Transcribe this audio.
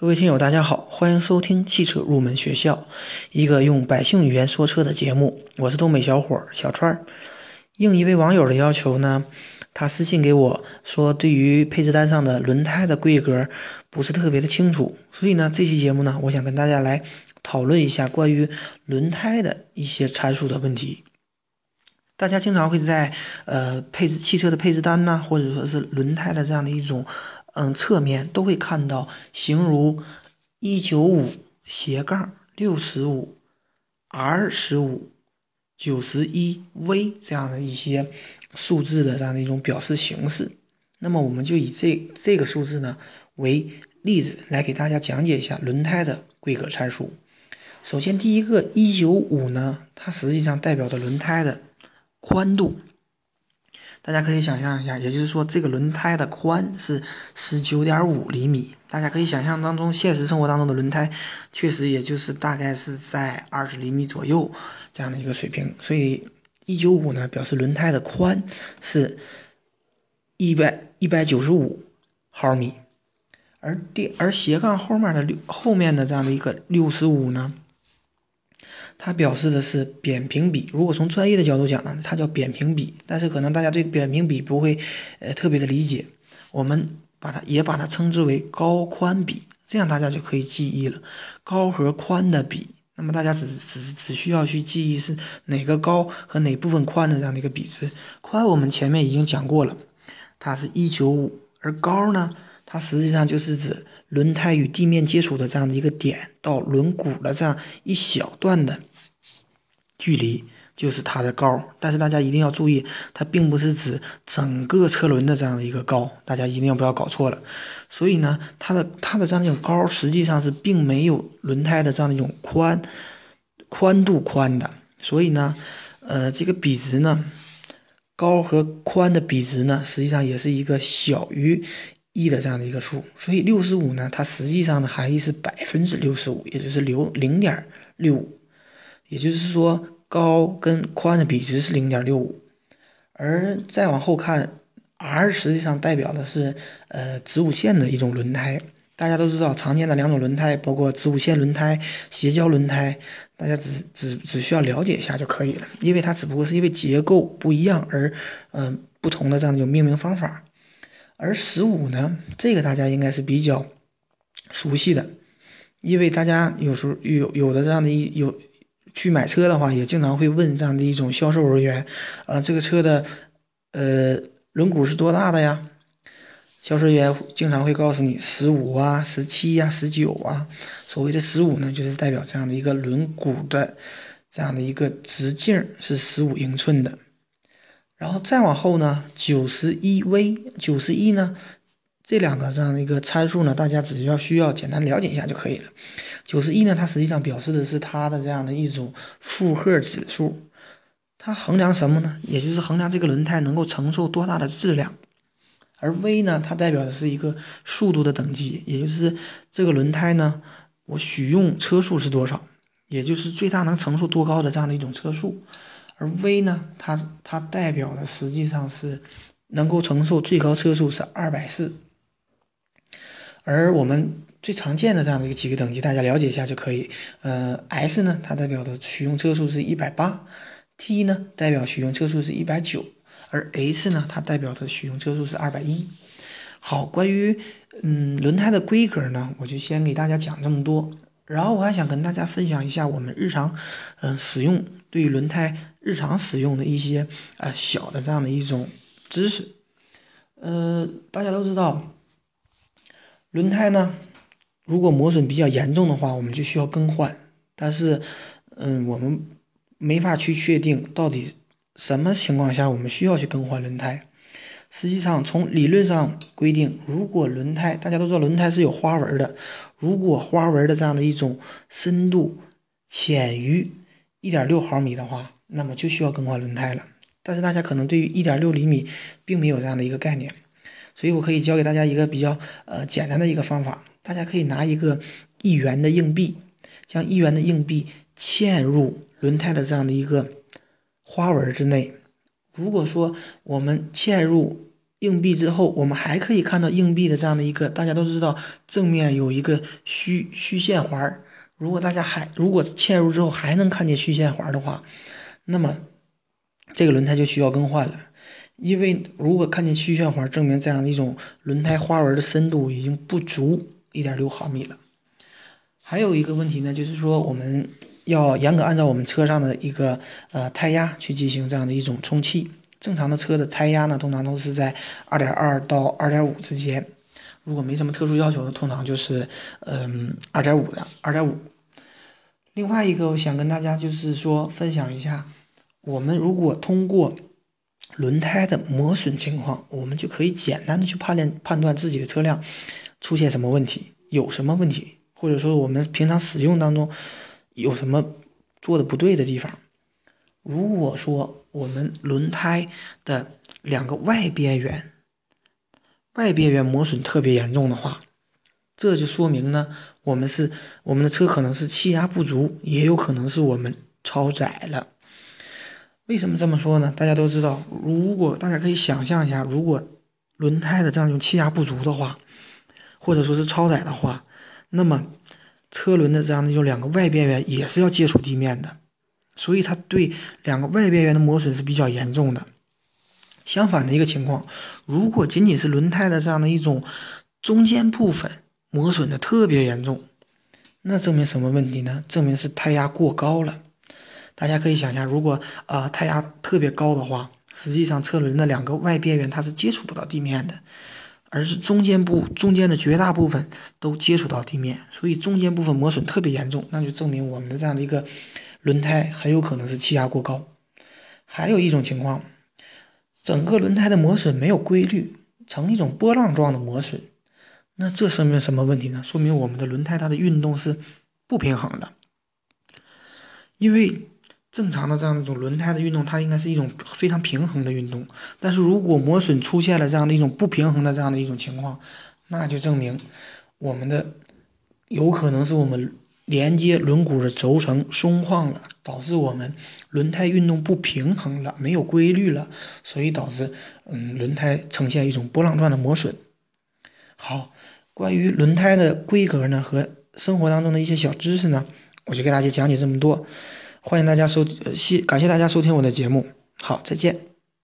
各位听友，大家好，欢迎收听汽车入门学校，一个用百姓语言说车的节目。我是东北小伙小川儿。应一位网友的要求呢，他私信给我说，对于配置单上的轮胎的规格不是特别的清楚，所以呢，这期节目呢，我想跟大家来讨论一下关于轮胎的一些参数的问题。大家经常会在呃配置汽车的配置单呐，或者说是轮胎的这样的一种。嗯，侧面都会看到形如一九五斜杠六十五 R 十五九十一 V 这样的一些数字的这样的一种表示形式。那么我们就以这这个数字呢为例子来给大家讲解一下轮胎的规格参数。首先，第一个一九五呢，它实际上代表的轮胎的宽度。大家可以想象一下，也就是说，这个轮胎的宽是十九点五厘米。大家可以想象当中，现实生活当中的轮胎确实也就是大概是在二十厘米左右这样的一个水平。所以一九五呢，表示轮胎的宽是一百一百九十五毫米，而第而斜杠后面的六后面的这样的一个六十五呢？它表示的是扁平比。如果从专业的角度讲呢，它叫扁平比。但是可能大家对扁平比不会呃特别的理解，我们把它也把它称之为高宽比，这样大家就可以记忆了。高和宽的比，那么大家只只只需要去记忆是哪个高和哪部分宽的这样的一个比值。宽我们前面已经讲过了，它是一九五，而高呢，它实际上就是指。轮胎与地面接触的这样的一个点到轮毂的这样一小段的距离，就是它的高。但是大家一定要注意，它并不是指整个车轮的这样的一个高，大家一定要不要搞错了。所以呢，它的它的这样一种高，实际上是并没有轮胎的这样的一种宽宽度宽的。所以呢，呃，这个比值呢，高和宽的比值呢，实际上也是一个小于。一的这样的一个数，所以六十五呢，它实际上的含义是百分之六十五，也就是六零点六五，也就是说高跟宽的比值是零点六五，而再往后看，R 实际上代表的是呃子午线的一种轮胎。大家都知道，常见的两种轮胎包括子午线轮胎、斜交轮胎，大家只只只需要了解一下就可以了，因为它只不过是因为结构不一样而嗯不同的这样一种命名方法。而十五呢，这个大家应该是比较熟悉的，因为大家有时候有有的这样的一有去买车的话，也经常会问这样的一种销售人员，啊，这个车的呃轮毂是多大的呀？销售人员经常会告诉你十五啊、十七呀、十九啊。所谓的十五呢，就是代表这样的一个轮毂的这样的一个直径是十五英寸的。然后再往后呢，九十一 V、九十一呢，这两个这样的一个参数呢，大家只需要需要简单了解一下就可以了。九十一呢，它实际上表示的是它的这样的一种负荷指数，它衡量什么呢？也就是衡量这个轮胎能够承受多大的质量。而 V 呢，它代表的是一个速度的等级，也就是这个轮胎呢，我许用车速是多少，也就是最大能承受多高的这样的一种车速。而 V 呢，它它代表的实际上是能够承受最高车速是二百四，而我们最常见的这样的一个几个等级，大家了解一下就可以。呃，S 呢，它代表的使用车速是一百八；T 呢，代表使用车速是一百九；而 H 呢，它代表的使用车速是二百一。好，关于嗯轮胎的规格呢，我就先给大家讲这么多。然后我还想跟大家分享一下我们日常嗯使用。对轮胎日常使用的一些呃小的这样的一种知识，呃，大家都知道，轮胎呢，如果磨损比较严重的话，我们就需要更换。但是，嗯，我们没法去确定到底什么情况下我们需要去更换轮胎。实际上，从理论上规定，如果轮胎大家都知道轮胎是有花纹的，如果花纹的这样的一种深度浅于一点六毫米的话，那么就需要更换轮胎了。但是大家可能对于一点六厘米并没有这样的一个概念，所以我可以教给大家一个比较呃简单的一个方法。大家可以拿一个一元的硬币，将一元的硬币嵌入轮胎的这样的一个花纹之内。如果说我们嵌入硬币之后，我们还可以看到硬币的这样的一个，大家都知道正面有一个虚虚线环儿。如果大家还如果嵌入之后还能看见虚线环的话，那么这个轮胎就需要更换了。因为如果看见虚线环，证明这样的一种轮胎花纹的深度已经不足一点六毫米了。还有一个问题呢，就是说我们要严格按照我们车上的一个呃胎压去进行这样的一种充气。正常的车的胎压呢，通常都是在二点二到二点五之间。如果没什么特殊要求的，通常就是嗯二点五的二点五。另外一个，我想跟大家就是说分享一下，我们如果通过轮胎的磨损情况，我们就可以简单的去判断判断自己的车辆出现什么问题，有什么问题，或者说我们平常使用当中有什么做的不对的地方。如果说我们轮胎的两个外边缘、外边缘磨损特别严重的话，这就说明呢，我们是我们的车可能是气压不足，也有可能是我们超载了。为什么这么说呢？大家都知道，如果大家可以想象一下，如果轮胎的这样一种气压不足的话，或者说是超载的话，那么车轮的这样的一种两个外边缘也是要接触地面的。所以它对两个外边缘的磨损是比较严重的。相反的一个情况，如果仅仅是轮胎的这样的一种中间部分磨损的特别严重，那证明什么问题呢？证明是胎压过高了。大家可以想象，如果啊胎压特别高的话，实际上车轮的两个外边缘它是接触不到地面的，而是中间部中间的绝大部分都接触到地面，所以中间部分磨损特别严重，那就证明我们的这样的一个。轮胎很有可能是气压过高，还有一种情况，整个轮胎的磨损没有规律，呈一种波浪状的磨损，那这说明什么问题呢？说明我们的轮胎它的运动是不平衡的。因为正常的这样的一种轮胎的运动，它应该是一种非常平衡的运动，但是如果磨损出现了这样的一种不平衡的这样的一种情况，那就证明我们的有可能是我们。连接轮毂的轴承松旷了，导致我们轮胎运动不平衡了，没有规律了，所以导致嗯轮胎呈现一种波浪状的磨损。好，关于轮胎的规格呢和生活当中的一些小知识呢，我就给大家讲解这么多。欢迎大家收，谢感谢大家收听我的节目。好，再见。